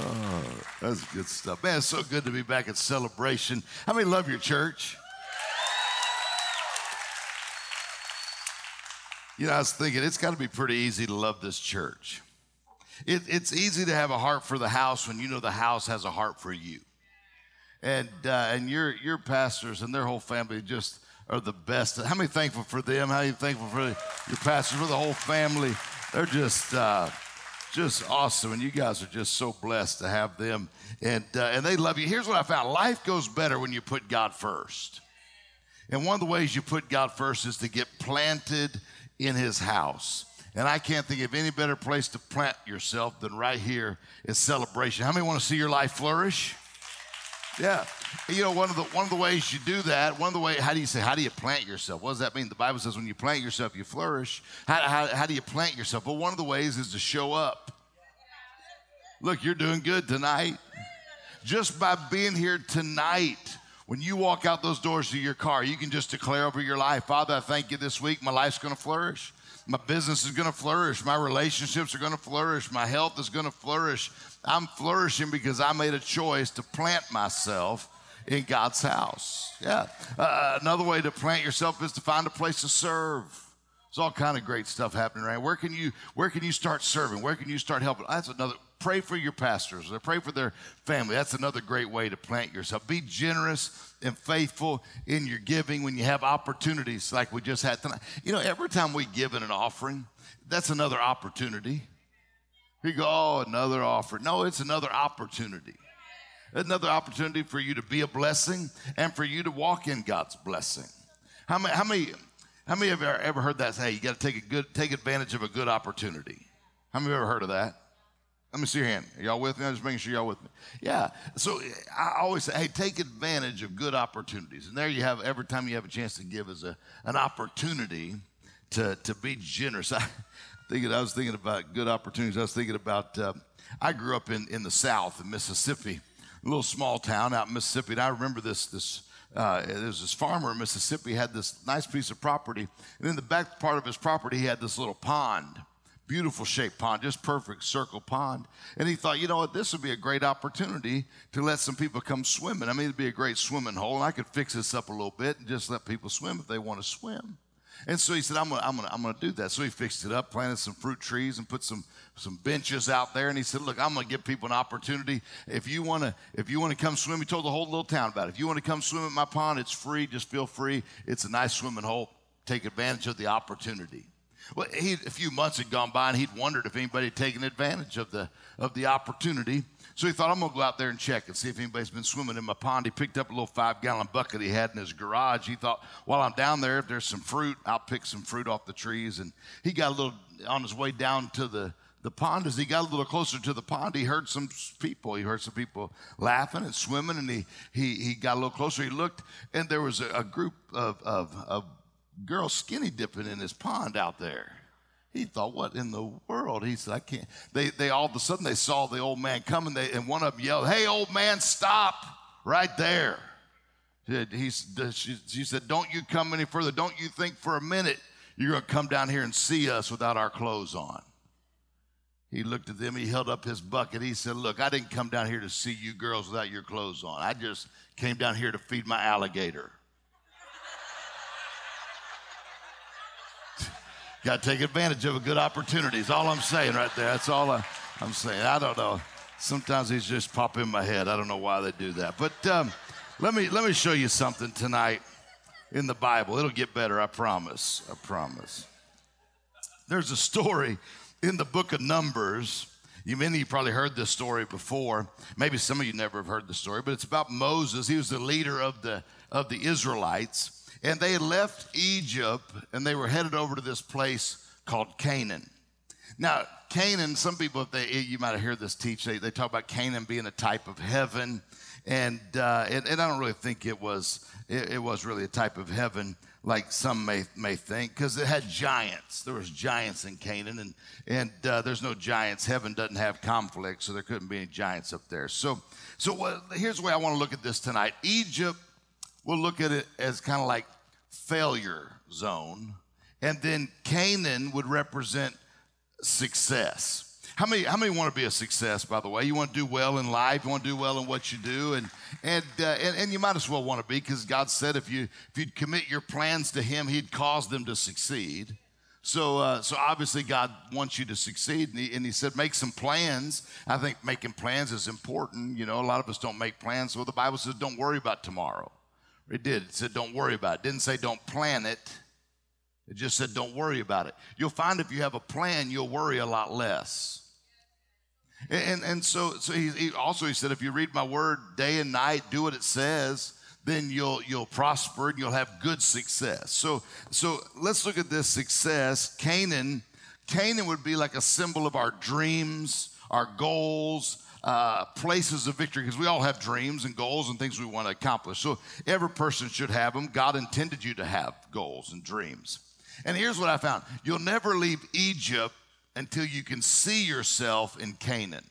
Oh, that's good stuff. Man, it's so good to be back at celebration. How many love your church? You know, I was thinking it's got to be pretty easy to love this church. It, it's easy to have a heart for the house when you know the house has a heart for you. And, uh, and your, your pastors and their whole family just are the best. How many thankful for them? How many thankful for your pastors, for the whole family? They're just, uh, just awesome. And you guys are just so blessed to have them. And, uh, and they love you. Here's what I found life goes better when you put God first. And one of the ways you put God first is to get planted in his house. And I can't think of any better place to plant yourself than right here at celebration. How many want to see your life flourish? Yeah. You know, one of the one of the ways you do that, one of the way, how do you say, how do you plant yourself? What does that mean? The Bible says when you plant yourself, you flourish. How, how, how do you plant yourself? Well, one of the ways is to show up. Look, you're doing good tonight. Just by being here tonight, when you walk out those doors to your car, you can just declare over your life, Father, I thank you this week. My life's going to flourish. My business is going to flourish. My relationships are going to flourish. My health is going to flourish. I'm flourishing because I made a choice to plant myself in God's house. Yeah. Uh, another way to plant yourself is to find a place to serve. There's all kind of great stuff happening right. Where can you Where can you start serving? Where can you start helping? That's another. Pray for your pastors. Or pray for their family. That's another great way to plant yourself. Be generous and faithful in your giving when you have opportunities like we just had tonight. You know, every time we give in an offering, that's another opportunity. You go, oh, another offer. No, it's another opportunity. Another opportunity for you to be a blessing and for you to walk in God's blessing. How many, how many, how many you ever heard that? Hey, you got to take a good, take advantage of a good opportunity. How many you ever heard of that? Let me see your hand. Are y'all with me? I'm just making sure y'all with me. Yeah. So I always say, hey, take advantage of good opportunities. And there you have, every time you have a chance to give is a, an opportunity to, to be generous. I, thinking, I was thinking about good opportunities. I was thinking about, uh, I grew up in, in the South, in Mississippi, a little small town out in Mississippi. And I remember this, this, uh, there's this farmer in Mississippi had this nice piece of property. And in the back part of his property, he had this little pond beautiful shaped pond, just perfect circle pond. And he thought, you know what, this would be a great opportunity to let some people come swimming. I mean, it'd be a great swimming hole, and I could fix this up a little bit and just let people swim if they want to swim. And so he said, I'm gonna, I'm gonna, I'm gonna do that. So he fixed it up, planted some fruit trees and put some, some benches out there. And he said, look, I'm gonna give people an opportunity. If you wanna, if you wanna come swim, he told the whole little town about it. If you wanna come swim at my pond, it's free, just feel free. It's a nice swimming hole. Take advantage of the opportunity. Well, he, a few months had gone by and he'd wondered if anybody had taken advantage of the, of the opportunity. So he thought, I'm going to go out there and check and see if anybody's been swimming in my pond. He picked up a little five gallon bucket he had in his garage. He thought, while I'm down there, if there's some fruit, I'll pick some fruit off the trees. And he got a little on his way down to the, the pond. As he got a little closer to the pond, he heard some people. He heard some people laughing and swimming. And he, he, he got a little closer. He looked, and there was a, a group of, of, of girls skinny dipping in this pond out there. He thought, what in the world? He said, I can't. They, they all of a sudden they saw the old man coming, they, and one of them yelled, Hey, old man, stop right there. He, she, she said, Don't you come any further. Don't you think for a minute you're going to come down here and see us without our clothes on. He looked at them, he held up his bucket. He said, Look, I didn't come down here to see you girls without your clothes on. I just came down here to feed my alligator. Got to take advantage of a good opportunity. Is all I'm saying right there. That's all I, am saying. I don't know. Sometimes these just pop in my head. I don't know why they do that. But um, let me let me show you something tonight in the Bible. It'll get better. I promise. I promise. There's a story in the book of Numbers. You many of you probably heard this story before. Maybe some of you never have heard the story, but it's about Moses. He was the leader of the of the Israelites and they left Egypt and they were headed over to this place called Canaan. Now, Canaan, some people, they, you might have heard this teach, they, they talk about Canaan being a type of heaven. And, uh, and, and, I don't really think it was, it, it, was really a type of heaven like some may, may think, because it had giants. There was giants in Canaan, and, and uh, there's no giants. Heaven doesn't have conflict, so there couldn't be any giants up there. So, so what, here's the way I want to look at this tonight. Egypt, we'll look at it as kind of like failure zone, and then Canaan would represent success. How many, how many want to be a success, by the way? You want to do well in life, you want to do well in what you do, and, and, uh, and, and you might as well want to be because God said if, you, if you'd commit your plans to Him, He'd cause them to succeed. So, uh, so obviously, God wants you to succeed, and he, and he, said, make some plans. I think making plans is important. You know, a lot of us don't make plans. Well, the Bible says, don't worry about tomorrow. It did. It said, don't worry about it. it didn't say, don't plan it. It just said, don't worry about it. You'll find if you have a plan, you'll worry a lot less. And, and, so, so he, he also he said, if you read my word day and night, do what it says, then you'll you'll prosper and you'll have good success. So so let's look at this success. Canaan, Canaan would be like a symbol of our dreams, our goals, uh, places of victory, because we all have dreams and goals and things we want to accomplish. So every person should have them. God intended you to have goals and dreams. And here's what I found: you'll never leave Egypt until you can see yourself in Canaan.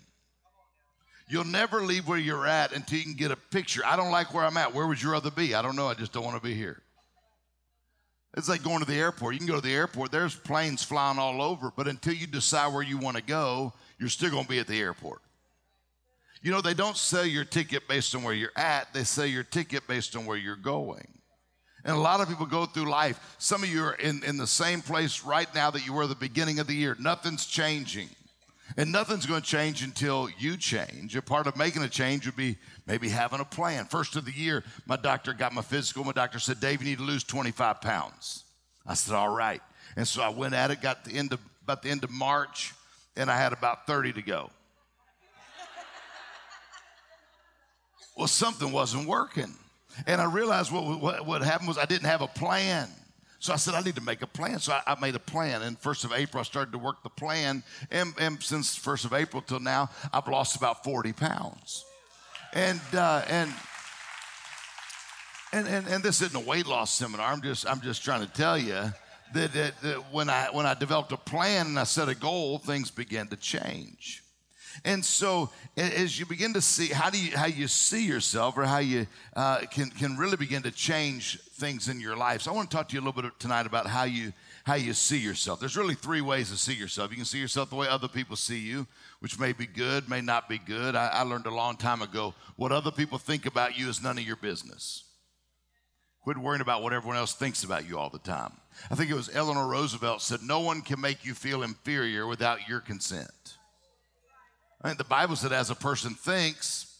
You'll never leave where you're at until you can get a picture. I don't like where I'm at. Where would you rather be? I don't know. I just don't want to be here. It's like going to the airport. You can go to the airport, there's planes flying all over, but until you decide where you want to go, you're still going to be at the airport. You know, they don't sell your ticket based on where you're at, they sell your ticket based on where you're going. And a lot of people go through life. Some of you are in, in the same place right now that you were the beginning of the year. Nothing's changing. And nothing's going to change until you change. A part of making a change would be maybe having a plan. First of the year, my doctor got my physical. My doctor said, Dave, you need to lose 25 pounds. I said, all right. And so I went at it, got the end of, about the end of March, and I had about 30 to go. Well, something wasn't working. And I realized what, what, what happened was I didn't have a plan. So I said, I need to make a plan. So I, I, made a plan. And 1st of April, I started to work the plan. And, and since 1st of April till now, I've lost about 40 pounds. And, uh, and, and, and, and this isn't a weight loss seminar. I'm just, I'm just trying to tell you that, that, that when, I, when I developed a plan and I set a goal, things began to change. And so, as you begin to see how do you how you see yourself, or how you uh, can can really begin to change things in your life. So, I want to talk to you a little bit tonight about how you how you see yourself. There's really three ways to see yourself. You can see yourself the way other people see you, which may be good, may not be good. I, I learned a long time ago what other people think about you is none of your business. Quit worrying about what everyone else thinks about you all the time. I think it was Eleanor Roosevelt said, "No one can make you feel inferior without your consent." I mean, the Bible said, as a person thinks,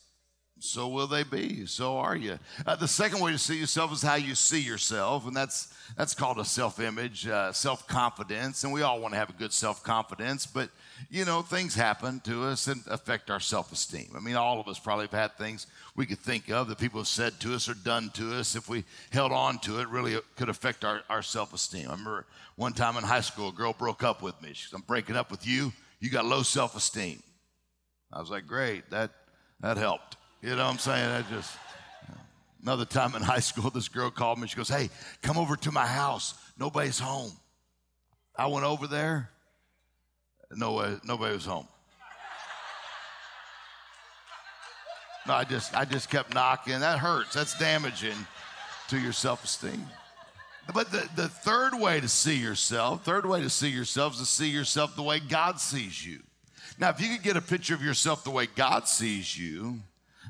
so will they be. So are you. Uh, the second way to see yourself is how you see yourself, and that's that's called a self-image, uh, self-confidence, and we all want to have a good self-confidence. But you know, things happen to us and affect our self-esteem. I mean, all of us probably have had things we could think of that people have said to us or done to us. If we held on to it, really could affect our, our self-esteem. I remember one time in high school, a girl broke up with me. She said, "I'm breaking up with you. You got low self-esteem." I was like, great, that, that helped. You know what I'm saying? That just, another time in high school, this girl called me. She goes, hey, come over to my house. Nobody's home. I went over there. No, nobody was home. No, I just, I just kept knocking. That hurts. That's damaging to your self-esteem. But the, the third way to see yourself, third way to see yourself is to see yourself the way God sees you. Now, if you could get a picture of yourself the way God sees you,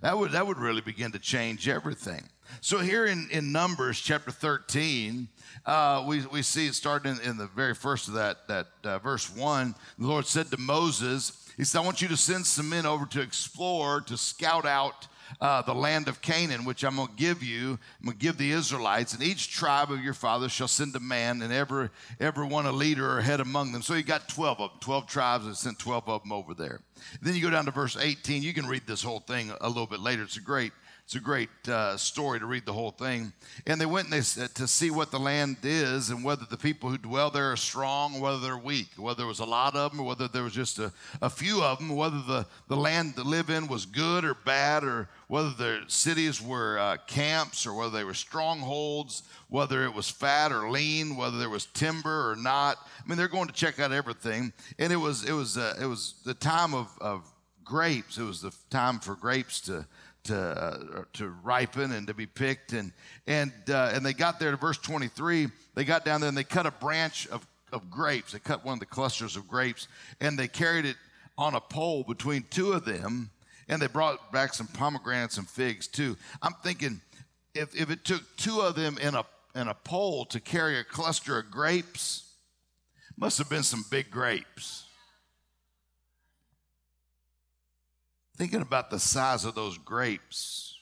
that would, that would really begin to change everything. So, here in, in Numbers chapter 13, uh, we, we see it starting in, in, the very first of that, that uh, verse 1. The Lord said to Moses, He said, I want you to send some men over to explore, to scout out uh, the land of Canaan, which I'm going to give you. I'm going to give the Israelites, and each tribe of your fathers shall send a man, and every, every one a leader or head among them. So you got 12 of them, 12 tribes, and sent 12 of them over there. Then you go down to verse 18. You can read this whole thing a little bit later. It's a great it's a great uh, story to read the whole thing. And they went and they, said to see what the land is and whether the people who dwell there are strong whether they're weak, whether there was a lot of them whether there was just a, a few of them, whether the, the land to live in was good or bad, or whether the cities were uh, camps or whether they were strongholds, whether it was fat or lean, whether there was timber or not. I mean, they're going to check out everything. And it was, it was, uh, it was the time of, of grapes. It was the time for grapes to to to ripen and to be picked and and uh, and they got there to verse 23 they got down there and they cut a branch of of grapes they cut one of the clusters of grapes and they carried it on a pole between two of them, and they brought back some pomegranates and figs too. I'm thinking if, if it took two of them in a, in a pole to carry a cluster of grapes, must have been some big grapes. Thinking about the size of those grapes,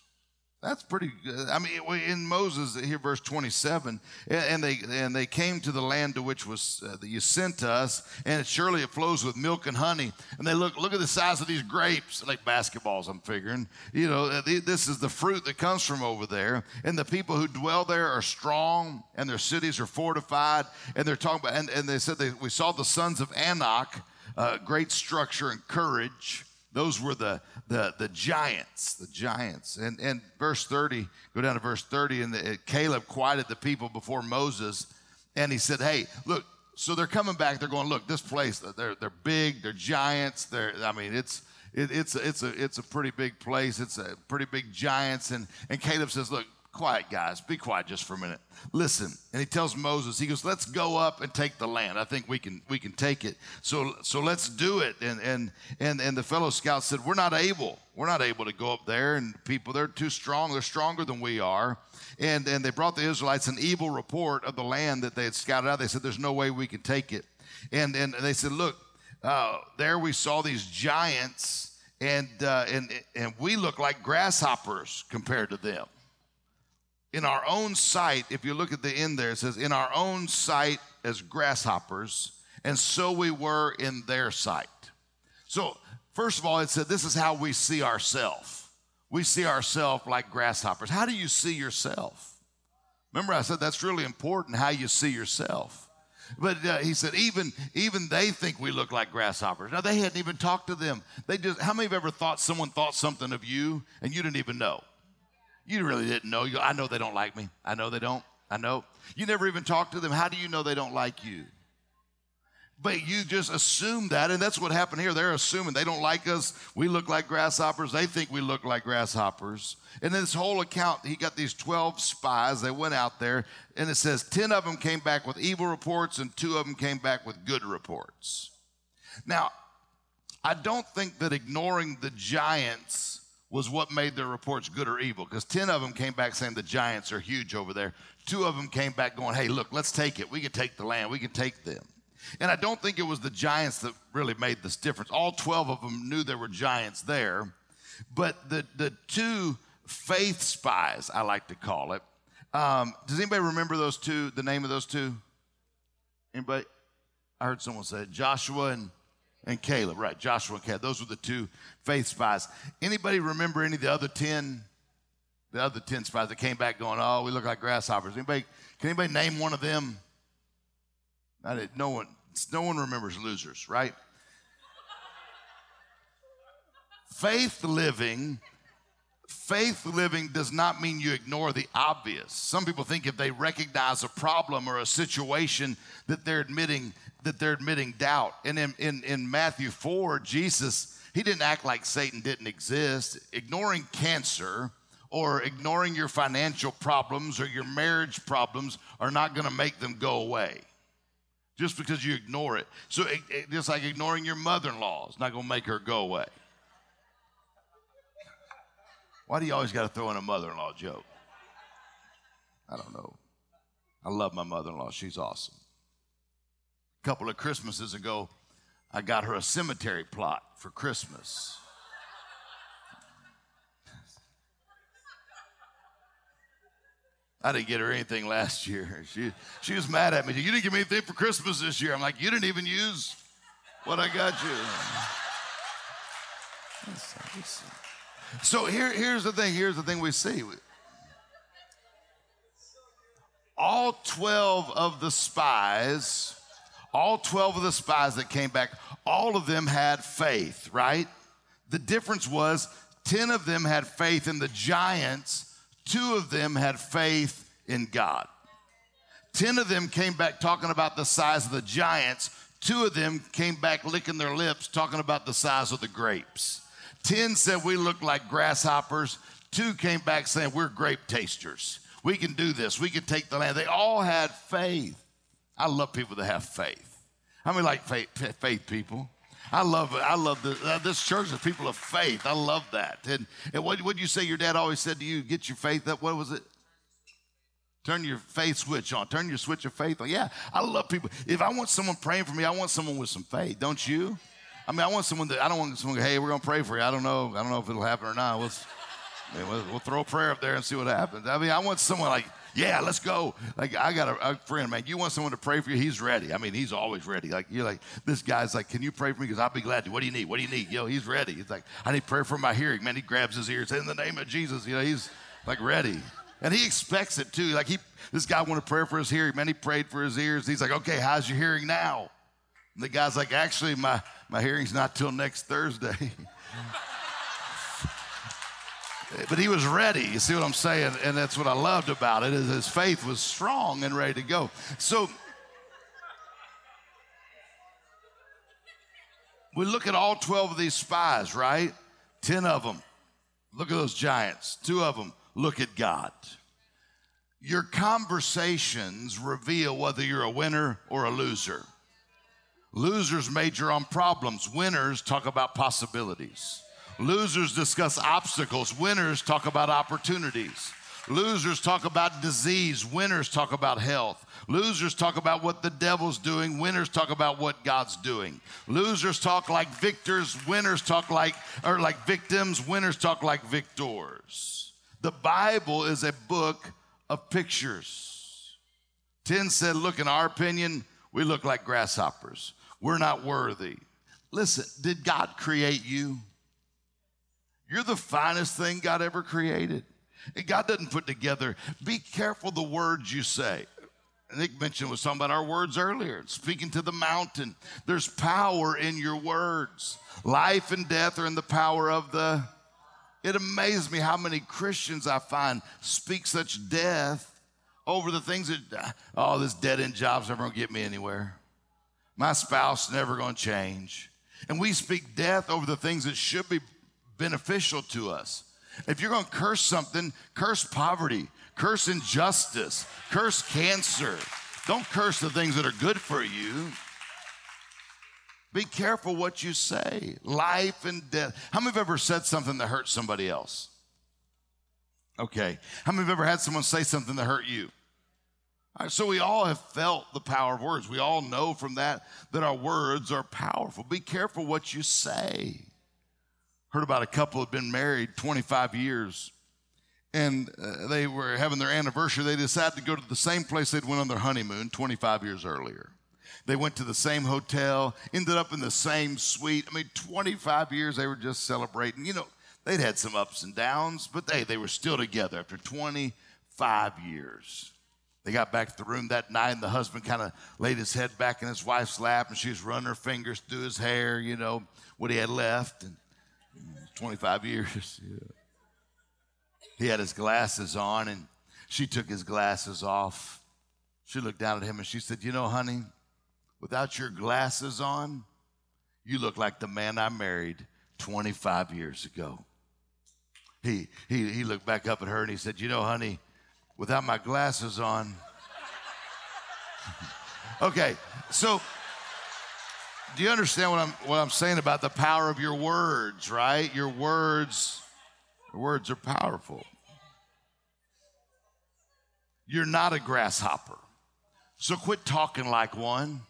that's pretty good. I mean, in Moses here, verse twenty-seven, and they and they came to the land to which was uh, you sent to us, and it, surely it flows with milk and honey. And they look look at the size of these grapes, like basketballs. I'm figuring, you know, uh, this is the fruit that comes from over there. And the people who dwell there are strong, and their cities are fortified. And they're talking about, and, and they said they, we saw the sons of Anak, uh, great structure and courage. Those were the, the, the giants, the giants. And, and verse 30, go down to verse 30, and the, Caleb quieted the people before Moses, and he said, Hey, look, so they're coming back. They're going, Look, this place, they're, they're big, they're giants. They're, I mean, it's, it, it's, a, it's, a, it's a pretty big place. It's a pretty big giants. And, and Caleb says, Look, quiet, guys. Be quiet just for a minute. Listen. And he tells Moses, he goes, let's go up and take the land. I think we can we can take it. So so let's do it. And and and and the fellow scouts said, We're not able. We're not able to go up there. And people, they're too strong. They're stronger than we are. And and they brought the Israelites an evil report of the land that they had scouted out. They said, There's no way we can take it. And and they said, Look, uh, there we saw these giants, and uh, and and we look like grasshoppers compared to them in our own sight, if you look at the end there, it says, in our own sight as grasshoppers, and so we were in their sight. So, first of all, it said, this is how we see ourselves. We see ourselves like grasshoppers. How do you see yourself? Remember, I said that's really important how you see yourself. But uh, he said, even, even they think we look like grasshoppers. Now, they hadn't even talked to them. They just, how many have ever thought someone thought something of you and you didn't even know? You really didn't know. You, I know they don't like me. I know they don't. I know. You never even talked to them. How do you know they don't like you? But you just assume that, and that's what happened here. They're assuming they don't like us. We look like grasshoppers. They think we look like grasshoppers. And this whole account, he got these 12 spies. They went out there, and it says 10 of them came back with evil reports, and two of them came back with good reports. Now, I don't think that ignoring the giants was what made their reports good or evil. Because 10 of them came back saying the giants are huge over there. Two of them came back going, hey, look, let's take it. We can take the land. We can take them. And I don't think it was the giants that really made this difference. All 12 of them knew there were giants there. But the, the two faith spies, I like to call it, um, does anybody remember those two, the name of those two? Anybody? I heard someone say it. Joshua and and Caleb, right? Joshua and Caleb. Those were the two faith spies. Anybody remember any of the other 10? The other 10 spies that came back going, oh, we look like grasshoppers. Anybody, can anybody name one of them? no one, no one remembers losers, right? faith living faith living does not mean you ignore the obvious. Some people think if they recognize a problem or a situation that they're admitting that they're admitting doubt. And in, in, in Matthew 4, Jesus, he didn't act like Satan didn't exist. Ignoring cancer or ignoring your financial problems or your marriage problems are not going to make them go away just because you ignore it. So, it, it, just like ignoring your mother in law is not going to make her go away. Why do you always got to throw in a mother in law joke? I don't know. I love my mother in law. She's awesome. Couple of Christmases ago, I got her a cemetery plot for Christmas. I didn't get her anything last year. She, she was mad at me. You didn't give me anything for Christmas this year. I'm like, you didn't even use what I got you. So here, here's the thing. Here's the thing we see. All 12 of the spies, all 12 of the spies that came back, all of them had faith, right? The difference was 10 of them had faith in the giants, two of them had faith in God. 10 of them came back talking about the size of the giants, two of them came back licking their lips talking about the size of the grapes. 10 said we look like grasshoppers. Two came back saying we're grape tasters. We can do this. We can take the land. They all had faith. I love people that have faith. How many like faith, faith people? I love. I love the, uh, this church of people of faith. I love that. And, and what would you say your dad always said to you? Get your faith up. What was it? Turn your faith switch on. Turn your switch of faith on. Yeah, I love people. If I want someone praying for me, I want someone with some faith. Don't you? I mean, I want someone that I don't want someone. Hey, we're gonna pray for you. I don't know. I don't know if it'll happen or not. We'll, we'll throw a prayer up there and see what happens. I mean, I want someone like yeah, let's go. Like I got a, a, friend, man. You want someone to pray for you? He's ready. I mean, he's always ready. Like you're like this guy's like, can you pray for me? Because I'll be glad to. What do you need? What do you need? Know, he's ready. He's like, I need prayer for my hearing. Man, he grabs his ears in the name of Jesus. You know, he's like ready, and he expects it too. Like he, this guy wanted prayer for his hearing. Man, he prayed for his ears. He's like, okay, how's your hearing now? And the guy's like, actually, my my hearing's not till next Thursday. but he was ready. You see what I'm saying? And that's what I loved about it is his faith was strong and ready to go. So we look at all 12 of these spies, right? 10 of them. Look at those giants. Two of them look at God. Your conversations reveal whether you're a winner or a loser. Losers major on problems, winners talk about possibilities. Losers discuss obstacles, winners talk about opportunities. Losers talk about disease, winners talk about health. Losers talk about what the devil's doing, winners talk about what God's doing. Losers talk like victors, winners talk like or like victims, winners talk like victors. The Bible is a book of pictures. 10 said, Look, in our opinion, we look like grasshoppers. We're not worthy. Listen, did God create you? You're the finest thing God ever created. And God doesn't put together, be careful the words you say. Nick mentioned was talking about our words earlier, speaking to the mountain. There's power in your words. Life and death are in the power of the. It amazes me how many Christians I find speak such death over the things that, oh, this dead end job's never gonna get me anywhere. My spouse never gonna change. And we speak death over the things that should be beneficial to us. If you're going to curse something, curse poverty, curse injustice, curse cancer. Don't curse the things that are good for you. Be careful what you say. Life and death. How many have ever said something that hurt somebody else? Okay. How many have ever had someone say something that hurt you? so we all have felt the power of words. We all know from that that our words are powerful. Be careful what you say heard about a couple had been married 25 years. And uh, they were having their anniversary. They decided to go to the same place they'd went on their honeymoon 25 years earlier. They went to the same hotel ended up in the same suite. I mean 25 years they were just celebrating. You know they'd had some ups and downs but they, they were still together after 25 years. They got back to the room that night and the husband kind of laid his head back in his wife's lap and she was running her fingers through his hair you know what he had left and 25 years. Yeah. He had his glasses on, and she took his glasses off. She looked down at him and she said, You know, honey, without your glasses on, you look like the man I married 25 years ago. He, he, he looked back up at her and he said, You know, honey, without my glasses on. okay, so do you understand what I'm, what I'm saying about the power of your words, right? Your words, your words are powerful. You're not a grasshopper. So quit talking like one.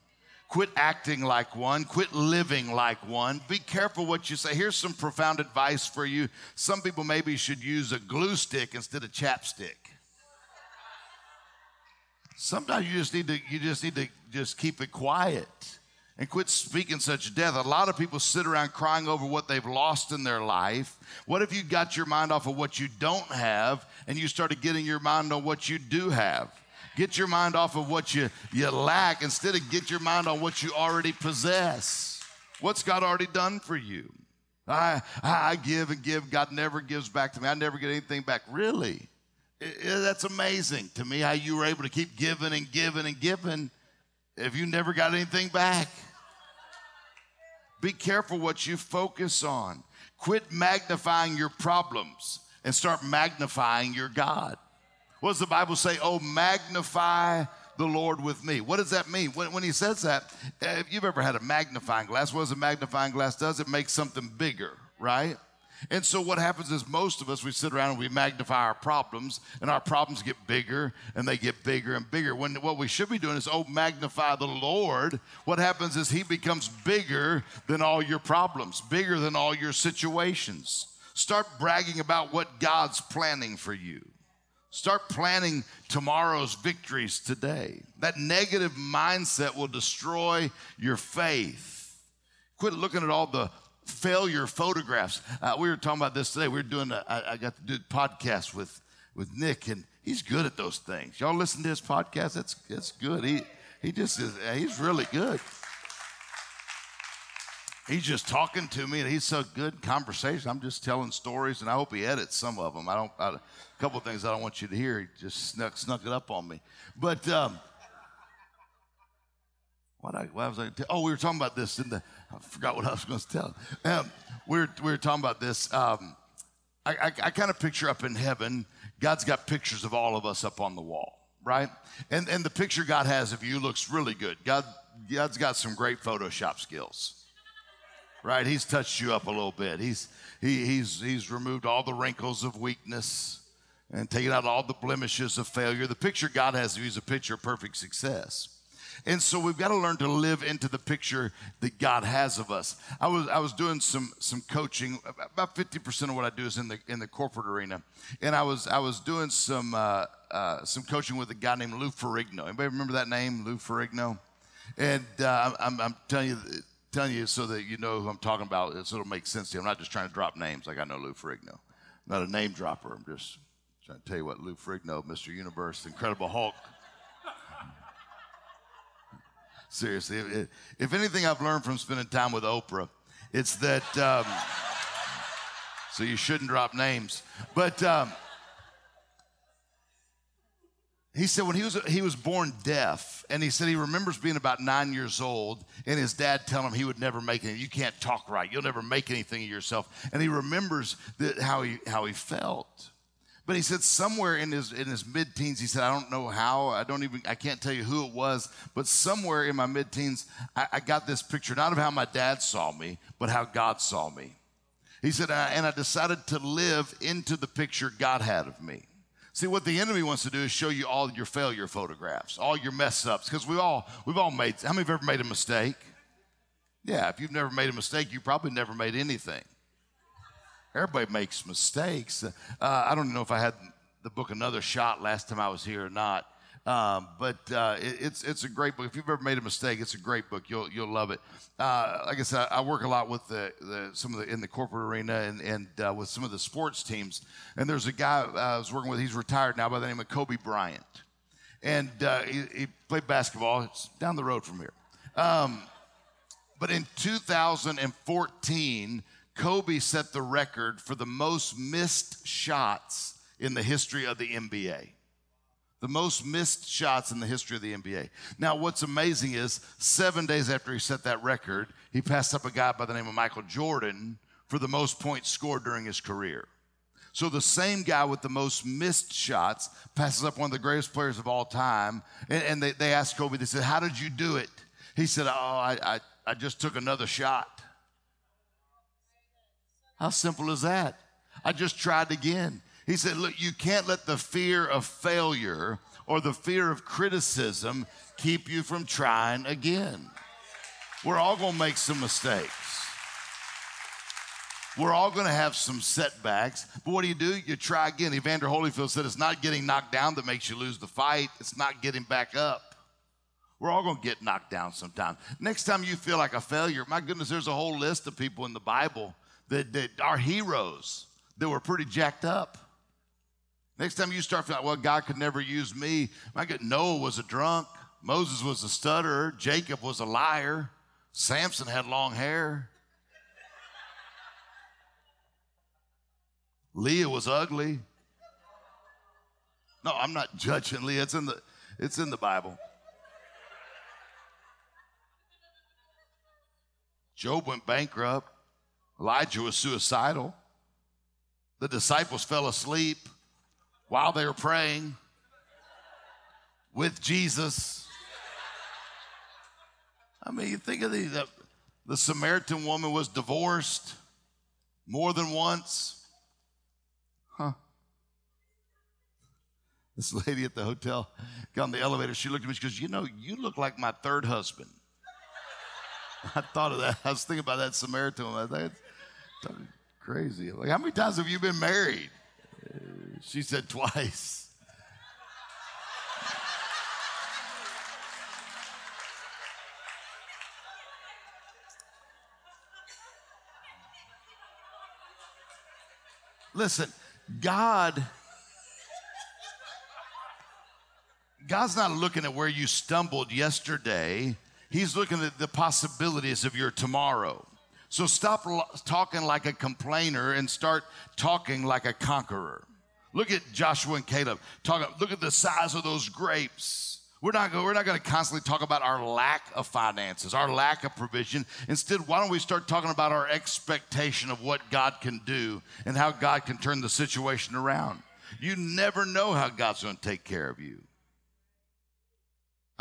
Quit acting like one. Quit living like one. Be careful what you say. Here's some profound advice for you. Some people maybe should use a glue stick instead of chapstick. Sometimes you just need to you just need to just keep it quiet and quit speaking such death. A lot of people sit around crying over what they've lost in their life. What if you got your mind off of what you don't have and you started getting your mind on what you do have? Get your mind off of what you, you lack instead of get your mind on what you already possess. What's God already done for you? I, I give and give. God never gives back to me. I never get anything back. Really? It, it, that's amazing to me how you were able to keep giving and giving and giving if you never got anything back. Be careful what you focus on. Quit magnifying your problems and start magnifying your God. What does the Bible say? Oh, magnify the Lord with me. What does that mean? When, when he says that, if you've ever had a magnifying glass, what does a magnifying glass does? It makes something bigger, right? And so what happens is most of us, we sit around and we magnify our problems, and our problems get bigger and they get bigger and bigger. When what we should be doing is, oh, magnify the Lord. What happens is he becomes bigger than all your problems, bigger than all your situations. Start bragging about what God's planning for you. Start planning tomorrow's victories today. That negative mindset will destroy your faith. Quit looking at all the failure photographs. Uh, we were talking about this today. We were doing, a, I, I got to do a podcast with, with Nick, and he's good at those things. Y'all listen to his podcast? That's, that's good. He, he just is, he's really good. He's just talking to me, and he's so good conversation. I'm just telling stories, and I hope he edits some of them. I don't, I, a couple things I don't want you to hear. He just snuck, snuck it up on me. But, um, what, I, was I? Oh, we were talking about this in the. I forgot what I was going to tell. Um, we were we were talking about this. Um, I, I, I kind of picture up in heaven. God's got pictures of all of us up on the wall, right? And and the picture God has of you looks really good. God God's got some great Photoshop skills, right? He's touched you up a little bit. He's he, he's he's removed all the wrinkles of weakness and taken out all the blemishes of failure. The picture God has of you is a picture of perfect success. And so we've got to learn to live into the picture that God has of us. I was I was doing some some coaching. About fifty percent of what I do is in the in the corporate arena, and I was I was doing some uh, uh, some coaching with a guy named Lou Ferrigno. Anybody remember that name, Lou Ferrigno? And uh, I'm, I'm telling you telling you so that you know who I'm talking about, so it'll make sense to you. I'm not just trying to drop names like I know Lou Ferrigno. I'm not a name dropper. I'm just trying to tell you what Lou Ferrigno, Mr. Universe, Incredible Hulk. Seriously, if, if, anything I've learned from spending time with Oprah, it's that. Um, so you shouldn't drop names, but um, he said when he was he was born deaf, and he said he remembers being about nine years old, and his dad telling him he would never make it. You can't talk right. You'll never make anything of yourself. And he remembers that how he how he felt. But he said somewhere in his in his mid teens, he said, I don't know how, I don't even I can't tell you who it was, but somewhere in my mid teens, I, I, got this picture not of how my dad saw me, but how God saw me. He said, and I decided to live into the picture God had of me. See, what the enemy wants to do is show you all your failure photographs, all your mess ups, because we all we've all made. How many have ever made a mistake? Yeah, if you've never made a mistake, you probably never made anything. Everybody makes mistakes. Uh, I don't know if I had the book Another Shot last time I was here or not. Um, but uh, it, it's it's a great book. If you've ever made a mistake, it's a great book. You'll you'll love it. Uh, like I said, I work a lot with the, the some of the in the corporate arena and and uh, with some of the sports teams. And there's a guy uh, I was working with. He's retired now by the name of Kobe Bryant, and uh, he, he, played basketball. It's down the road from here. Um, but in 2014, Kobe set the record for the most missed shots in the history of the NBA. The most missed shots in the history of the NBA. Now, what's amazing is seven days after he set that record, he passed up a guy by the name of Michael Jordan for the most points scored during his career. So the same guy with the most missed shots passes up one of the greatest players of all time. And, and they, they asked Kobe, they said, How did you do it? He said, Oh, I, I, I just took another shot. How simple is that? I just tried again. He said, Look, you can't let the fear of failure or the fear of criticism keep you from trying again. We're all going to make some mistakes. We're all going to have some setbacks. But what do you do? You try again. Evander Holyfield said it's not getting knocked down that makes you lose the fight, it's not getting back up. We're all going to get knocked down sometime. Next time you feel like a failure, my goodness, there's a whole list of people in the Bible that, that are heroes that were pretty jacked up. Next time you start feeling, like, well, God could never use me. My God, Noah was a drunk. Moses was a stutterer. Jacob was a liar. Samson had long hair. Leah was ugly. No, I'm not judging Leah. It's in the, it's in the Bible. Job went bankrupt. Elijah was suicidal. The disciples fell asleep while they were praying. with Jesus. I mean, you think of the, the, Samaritan woman was divorced more than once. Huh. This lady at the hotel got on the elevator. She looked at me. She goes, You know, you look like my third husband. I thought of that. I was thinking about that Samaritan woman. Crazy. Like, how many times have you been married? She said twice. Listen, God God's not looking at where you stumbled yesterday. He's looking at the possibilities of your tomorrow. So stop talking like a complainer and start talking like a conqueror. Look at Joshua and Caleb. Talk, look at the size of those grapes. We're not, we're not going to constantly talk about our lack of finances, our lack of provision. Instead, why don't we start talking about our expectation of what God can do and how God can turn the situation around? You never know how God's going to take care of you.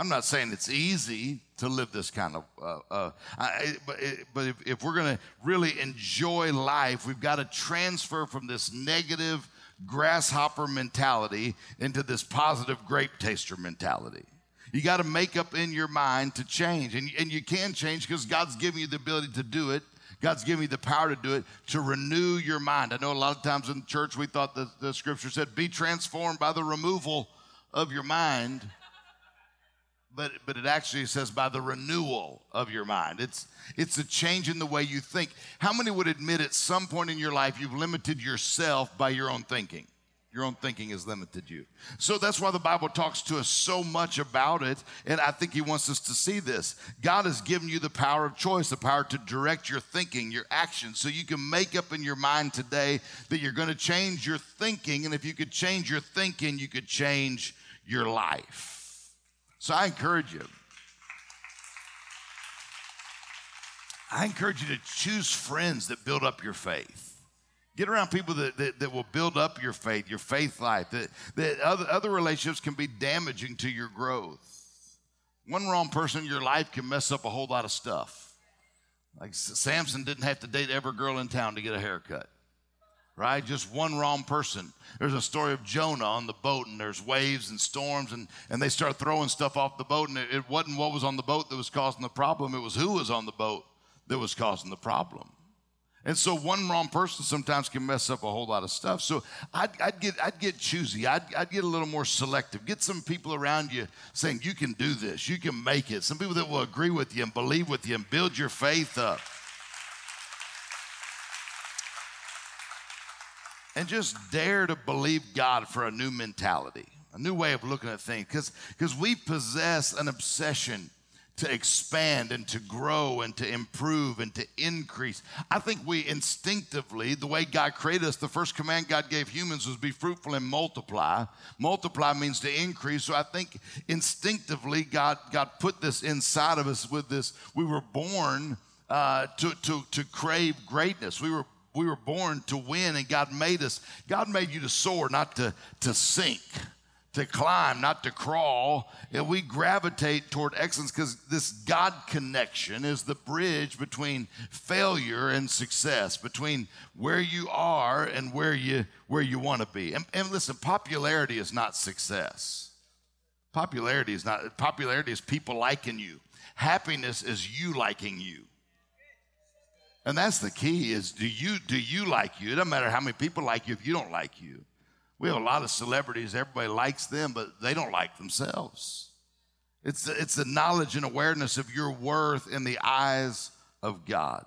I'm not saying it's easy to live this kind of, uh, uh, I, but, but if, if we're going to really enjoy life, we've got to transfer from this negative grasshopper mentality into this positive grape taster mentality. You got to make up in your mind to change. And, and you can change because God's given you the ability to do it. God's given you the power to do it, to renew your mind. I know a lot of times in church we thought that the scripture said, be transformed by the removal of your mind. But, but it actually says by the renewal of your mind. It's, it's a change in the way you think. How many would admit at some point in your life you've limited yourself by your own thinking? Your own thinking has limited you. So that's why the Bible talks to us so much about it. And I think He wants us to see this. God has given you the power of choice, the power to direct your thinking, your actions. So you can make up in your mind today that you're going to change your thinking. And if you could change your thinking, you could change your life. So I encourage you. I encourage you to choose friends that build up your faith. Get around people that, that, that, will build up your faith, your faith life. That, that other, other relationships can be damaging to your growth. One wrong person in your life can mess up a whole lot of stuff. Like Samson didn't have to date every girl in town to get a haircut, right? Just one wrong person. There's a story of Jonah on the boat, and there's waves and storms, and, and they start throwing stuff off the boat, and it, it wasn't what was on the boat that was causing the problem, it was who was on the boat that was causing the problem. And so one wrong person sometimes can mess up a whole lot of stuff. So I'd, I'd get, I'd get choosy. I'd, I'd, get a little more selective. Get some people around you saying, you can do this. You can make it. Some people that will agree with you and believe with you and build your faith up. And just dare to believe God for a new mentality, a new way of looking at things. Because because we possess an obsession to expand and to grow and to improve and to increase. I think we instinctively, the way God created us, the first command God gave humans was be fruitful and multiply. Multiply means to increase. So I think instinctively God, God put this inside of us with this. We were born uh, to, to, to crave greatness. We were we were born to win and God made us. God made you to soar, not to, to sink to climb, not to crawl. And we gravitate toward excellence because this God connection is the bridge between failure and success, between where you are and where you where you want to be. And, and listen, popularity is not success. Popularity is not popularity is people liking you. Happiness is you liking you. And that's the key is do you do you like you? It doesn't matter how many people like you if you don't like you. We have a lot of celebrities, everybody likes them, but they don't like themselves. It's, it's the knowledge and awareness of your worth in the eyes of God.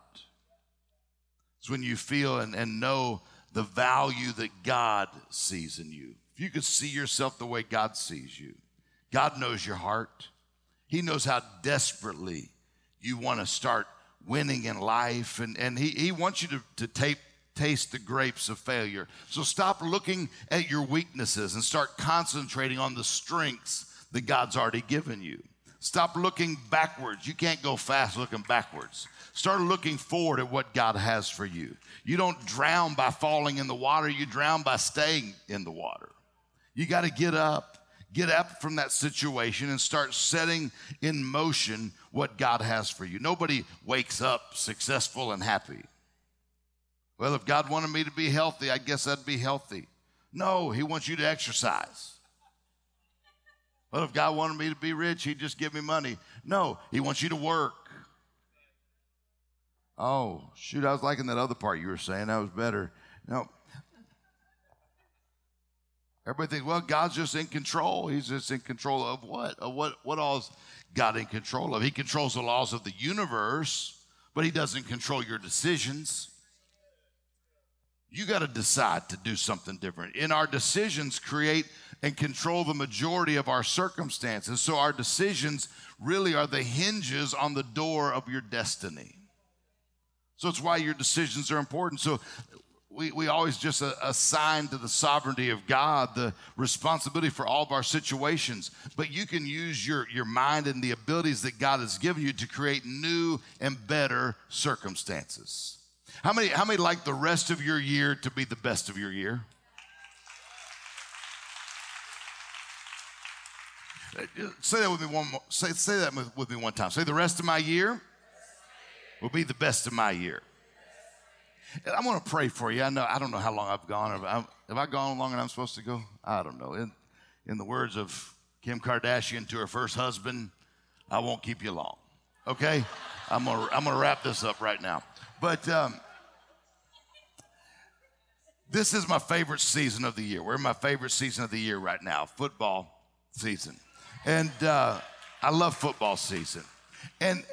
It's when you feel and, and know the value that God sees in you. If you could see yourself the way God sees you, God knows your heart. He knows how desperately you want to start winning in life. And, and he, he wants you to, to take, taste the grapes of failure. So stop looking at your weaknesses and start concentrating on the strengths that God's already given you. Stop looking backwards. You can't go fast looking backwards. Start looking forward at what God has for you. You don't drown by falling in the water, you drown by staying in the water. You got to get up, get up from that situation and start setting in motion what God has for you. Nobody wakes up successful and happy. Well, if God wanted me to be healthy, I guess I'd be healthy. No, He wants you to exercise. Well, if God wanted me to be rich, He'd just give me money. No, He wants you to work. Oh, shoot, I was liking that other part you were saying. That was better. No. Everybody thinks, well, God's just in control. He's just in control of what? Of what what all's God in control of? He controls the laws of the universe, but he doesn't control your decisions. You got to decide to do something different. In our decisions, create and control the majority of our circumstances. So our decisions really are the hinges on the door of your destiny. So it's why your decisions are important. So we, we always just assign to the sovereignty of God the responsibility for all of our situations. But you can use your, your mind and the abilities that God has given you to create new and better circumstances. How many, how many like the rest of your year to be the best of your year? Say that with me one more. Say, say that with me one time. Say the rest of my year will be the best of my year. I'm going to pray for you. I know I don't know how long I've gone. Have I, have I gone longer than I'm supposed to go? I don't know. In, in the words of Kim Kardashian to her first husband, I won't keep you long. Okay, I'm gonna I'm gonna wrap this up right now. But um, this is my favorite season of the year. We're in my favorite season of the year right now, football season. And uh, I love football season. And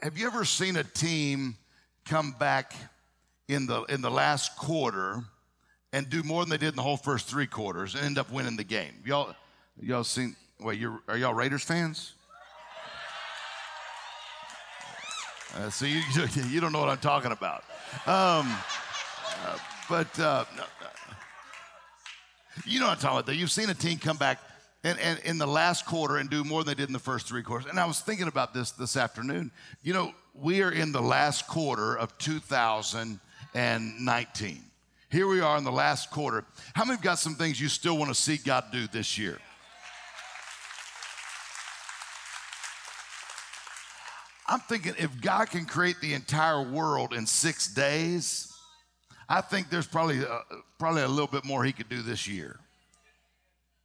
have you ever seen a team come back in the, in the last quarter and do more than they did in the whole first three quarters and end up winning the game? Y'all, y'all seen, wait, you're, y'all Raiders fans? Uh, so you, you don't know what I'm talking about. Um, uh, but uh, you know what I'm talking about, though. You've seen a team come back and, and in the last quarter and do more than they did in the first three quarters. And I was thinking about this this afternoon. You know, we are in the last quarter of 2019. Here we are in the last quarter. How many have got some things you still want to see God do this year? I'm thinking if God can create the entire world in six days, I think there's probably uh, probably a little bit more he could do this year.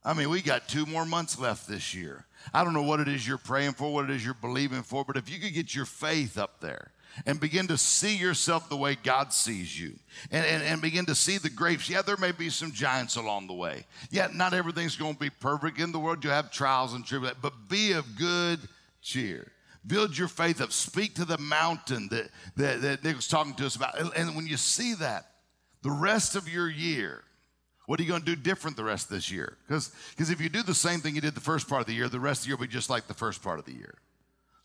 I mean, we got two more months left this year. I don't know what it is you're praying for, what it is you're believing for, but if you could get your faith up there and begin to see yourself the way God sees you and, and, and begin to see the grapes. Yeah, there may be some giants along the way. Yeah, not everything's going to be perfect in the world. You have trials and tribulations, but be of good cheer. Build your faith up. Speak to the mountain that, that, that Nick was talking to us about. And when you see that, the rest of your year, what are you going to do different the rest of this year? Because if you do the same thing you did the first part of the year, the rest of the year will be just like the first part of the year.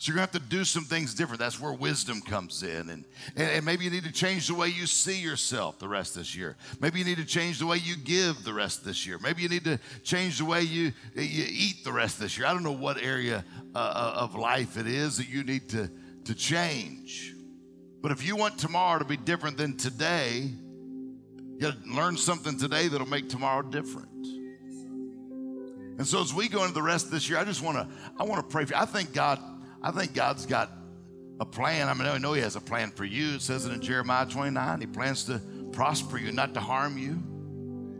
So you're going to have to do some things different. That's where wisdom comes in. And, and, and, maybe you need to change the way you see yourself the rest of this year. Maybe you need to change the way you give the rest of this year. Maybe you need to change the way you, you eat the rest of this year. I don't know what area uh, uh of life it is that you need to, to change. But if you want tomorrow to be different than today, you got to learn something today that'll make tomorrow different. And so as we go into the rest of this year, I just want to I want to pray for you. I think God I think God's got a plan. I mean, I know He has a plan for you. It says it in Jeremiah 29. He plans to prosper you, not to harm you.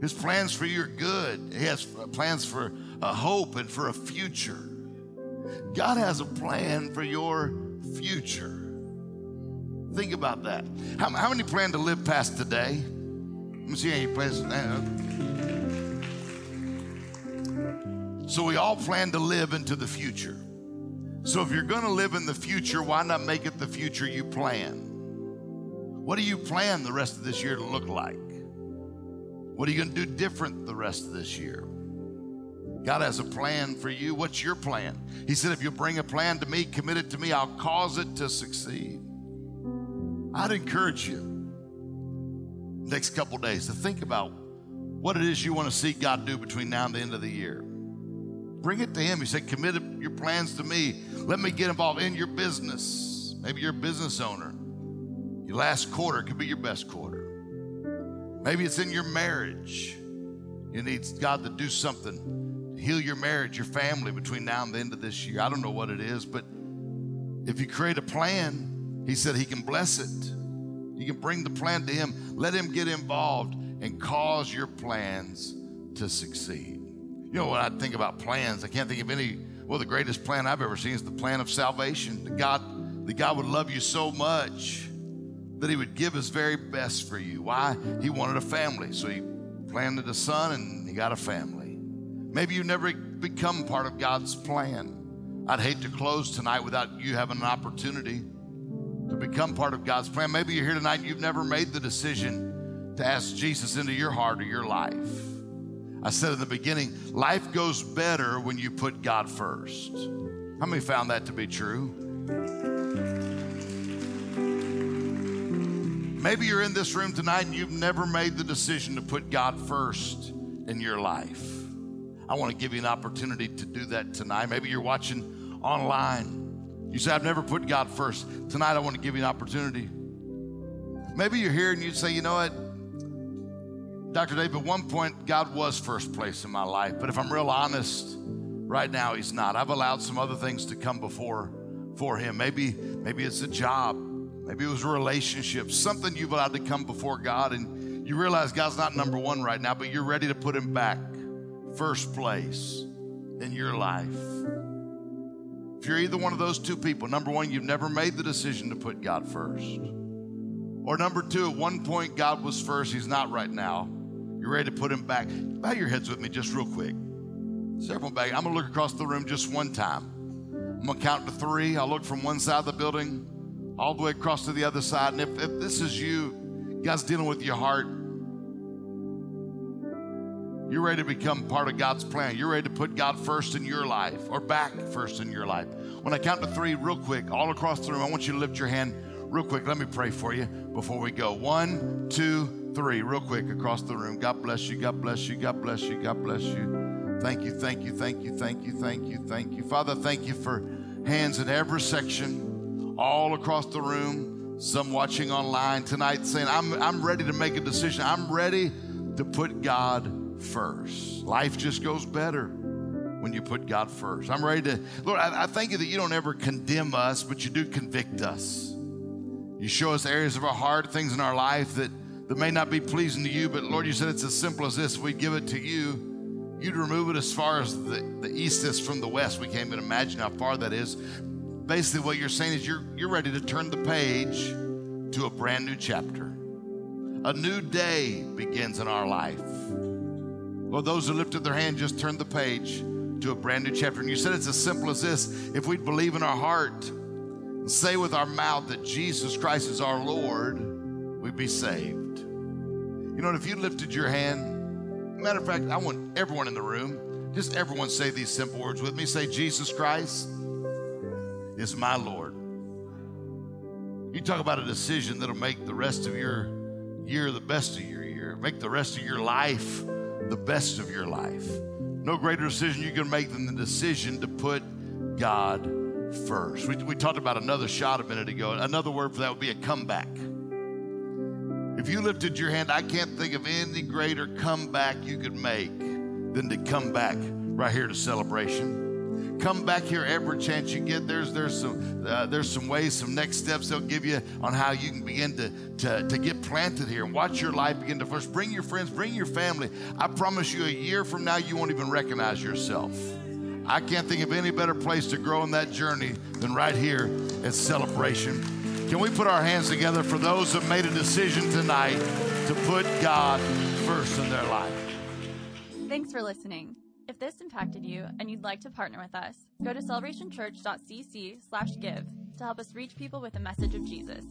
His plans for you are good. He has plans for a hope and for a future. God has a plan for your future. Think about that. How, how many plan to live past today? Let me see how you plans. So we all plan to live into the future. So if you're going to live in the future, why not make it the future you plan? What do you plan the rest of this year to look like? What are you going to do different the rest of this year? God has a plan for you. What's your plan? He said, if you bring a plan to me, commit it to me, I'll cause it to succeed. I'd encourage you next couple days to think about what it is you want to see God do between now and the end of the year. Bring it to Him. He said, Commit your plans to me. Let me get involved in your business. Maybe you're a business owner. Your last quarter could be your best quarter. Maybe it's in your marriage. You need God to do something to heal your marriage, your family between now and the end of this year. I don't know what it is, but if you create a plan, He said He can bless it. You can bring the plan to Him, let Him get involved, and cause your plans to succeed. You know what I think about plans? I can't think of any. Well, the greatest plan I've ever seen is the plan of salvation. That God, that God would love you so much that He would give His very best for you. Why? He wanted a family, so He planted a son and He got a family. Maybe you never become part of God's plan. I'd hate to close tonight without you having an opportunity to become part of God's plan. Maybe you're here tonight and you've never made the decision to ask Jesus into your heart or your life. I said in the beginning, life goes better when you put God first. How many found that to be true? Maybe you're in this room tonight and you've never made the decision to put God first in your life. I want to give you an opportunity to do that tonight. Maybe you're watching online. You say, I've never put God first. Tonight, I want to give you an opportunity. Maybe you're here and you say, you know what? Dr. Dave, at one point, God was first place in my life. But if I'm real honest, right now, He's not. I've allowed some other things to come before for Him. Maybe, maybe it's a job. Maybe it was a relationship. Something you've allowed to come before God, and you realize God's not number one right now, but you're ready to put Him back first place in your life. If you're either one of those two people, number one, you've never made the decision to put God first. Or number two, at one point, God was first, He's not right now. You're ready to put him back. Bow your heads with me just real quick. Several back. I'm going to look across the room just one time. I'm going to count to three. I'll look from one side of the building all the way across to the other side. And if, if this is you, God's dealing with your heart, you're ready to become part of God's plan. You're ready to put God first in your life or back first in your life. When I count to three, real quick, all across the room, I want you to lift your hand real quick. Let me pray for you before we go. One, two, three, real quick, across the room. God bless you, God bless you, God bless you, God bless you. Thank you, thank you, thank you, thank you, thank you, thank you. Father, thank you for hands in every section, all across the room, some watching online tonight saying, I'm, I'm ready to make a decision. I'm ready to put God first. Life just goes better when you put God first. I'm ready to, Lord, I, I thank you that you don't ever condemn us, but you do convict us. You show us areas of our heart, things in our life that that may not be pleasing to you, but Lord, you said it's as simple as this. We give it to you. You'd remove it as far as the, the east is from the west. We can't even imagine how far that is. Basically, what you're saying is you're, you're ready to turn the page to a brand new chapter. A new day begins in our life. Well, those who lifted their hand just turned the page to a brand new chapter. And you said it's as simple as this if we'd believe in our heart and say with our mouth that Jesus Christ is our Lord, we'd be saved. You know, if you lifted your hand, matter of fact, I want everyone in the room, just everyone say these simple words with me. Say, Jesus Christ is my Lord. You talk about a decision that'll make the rest of your year the best of your year, make the rest of your life the best of your life. No greater decision you can make than the decision to put God first. We, we talked about another shot a minute ago. Another word for that would be a comeback. If you lifted your hand, I can't think of any greater comeback you could make than to come back right here to celebration. Come back here every chance you get. There's there's some uh, there's some ways, some next steps they'll give you on how you can begin to, to to get planted here and watch your life begin to first. Bring your friends, bring your family. I promise you, a year from now, you won't even recognize yourself. I can't think of any better place to grow in that journey than right here at Celebration. Can we put our hands together for those that made a decision tonight to put God first in their life? Thanks for listening. If this impacted you and you'd like to partner with us, go to celebrationchurch.cc/give to help us reach people with the message of Jesus.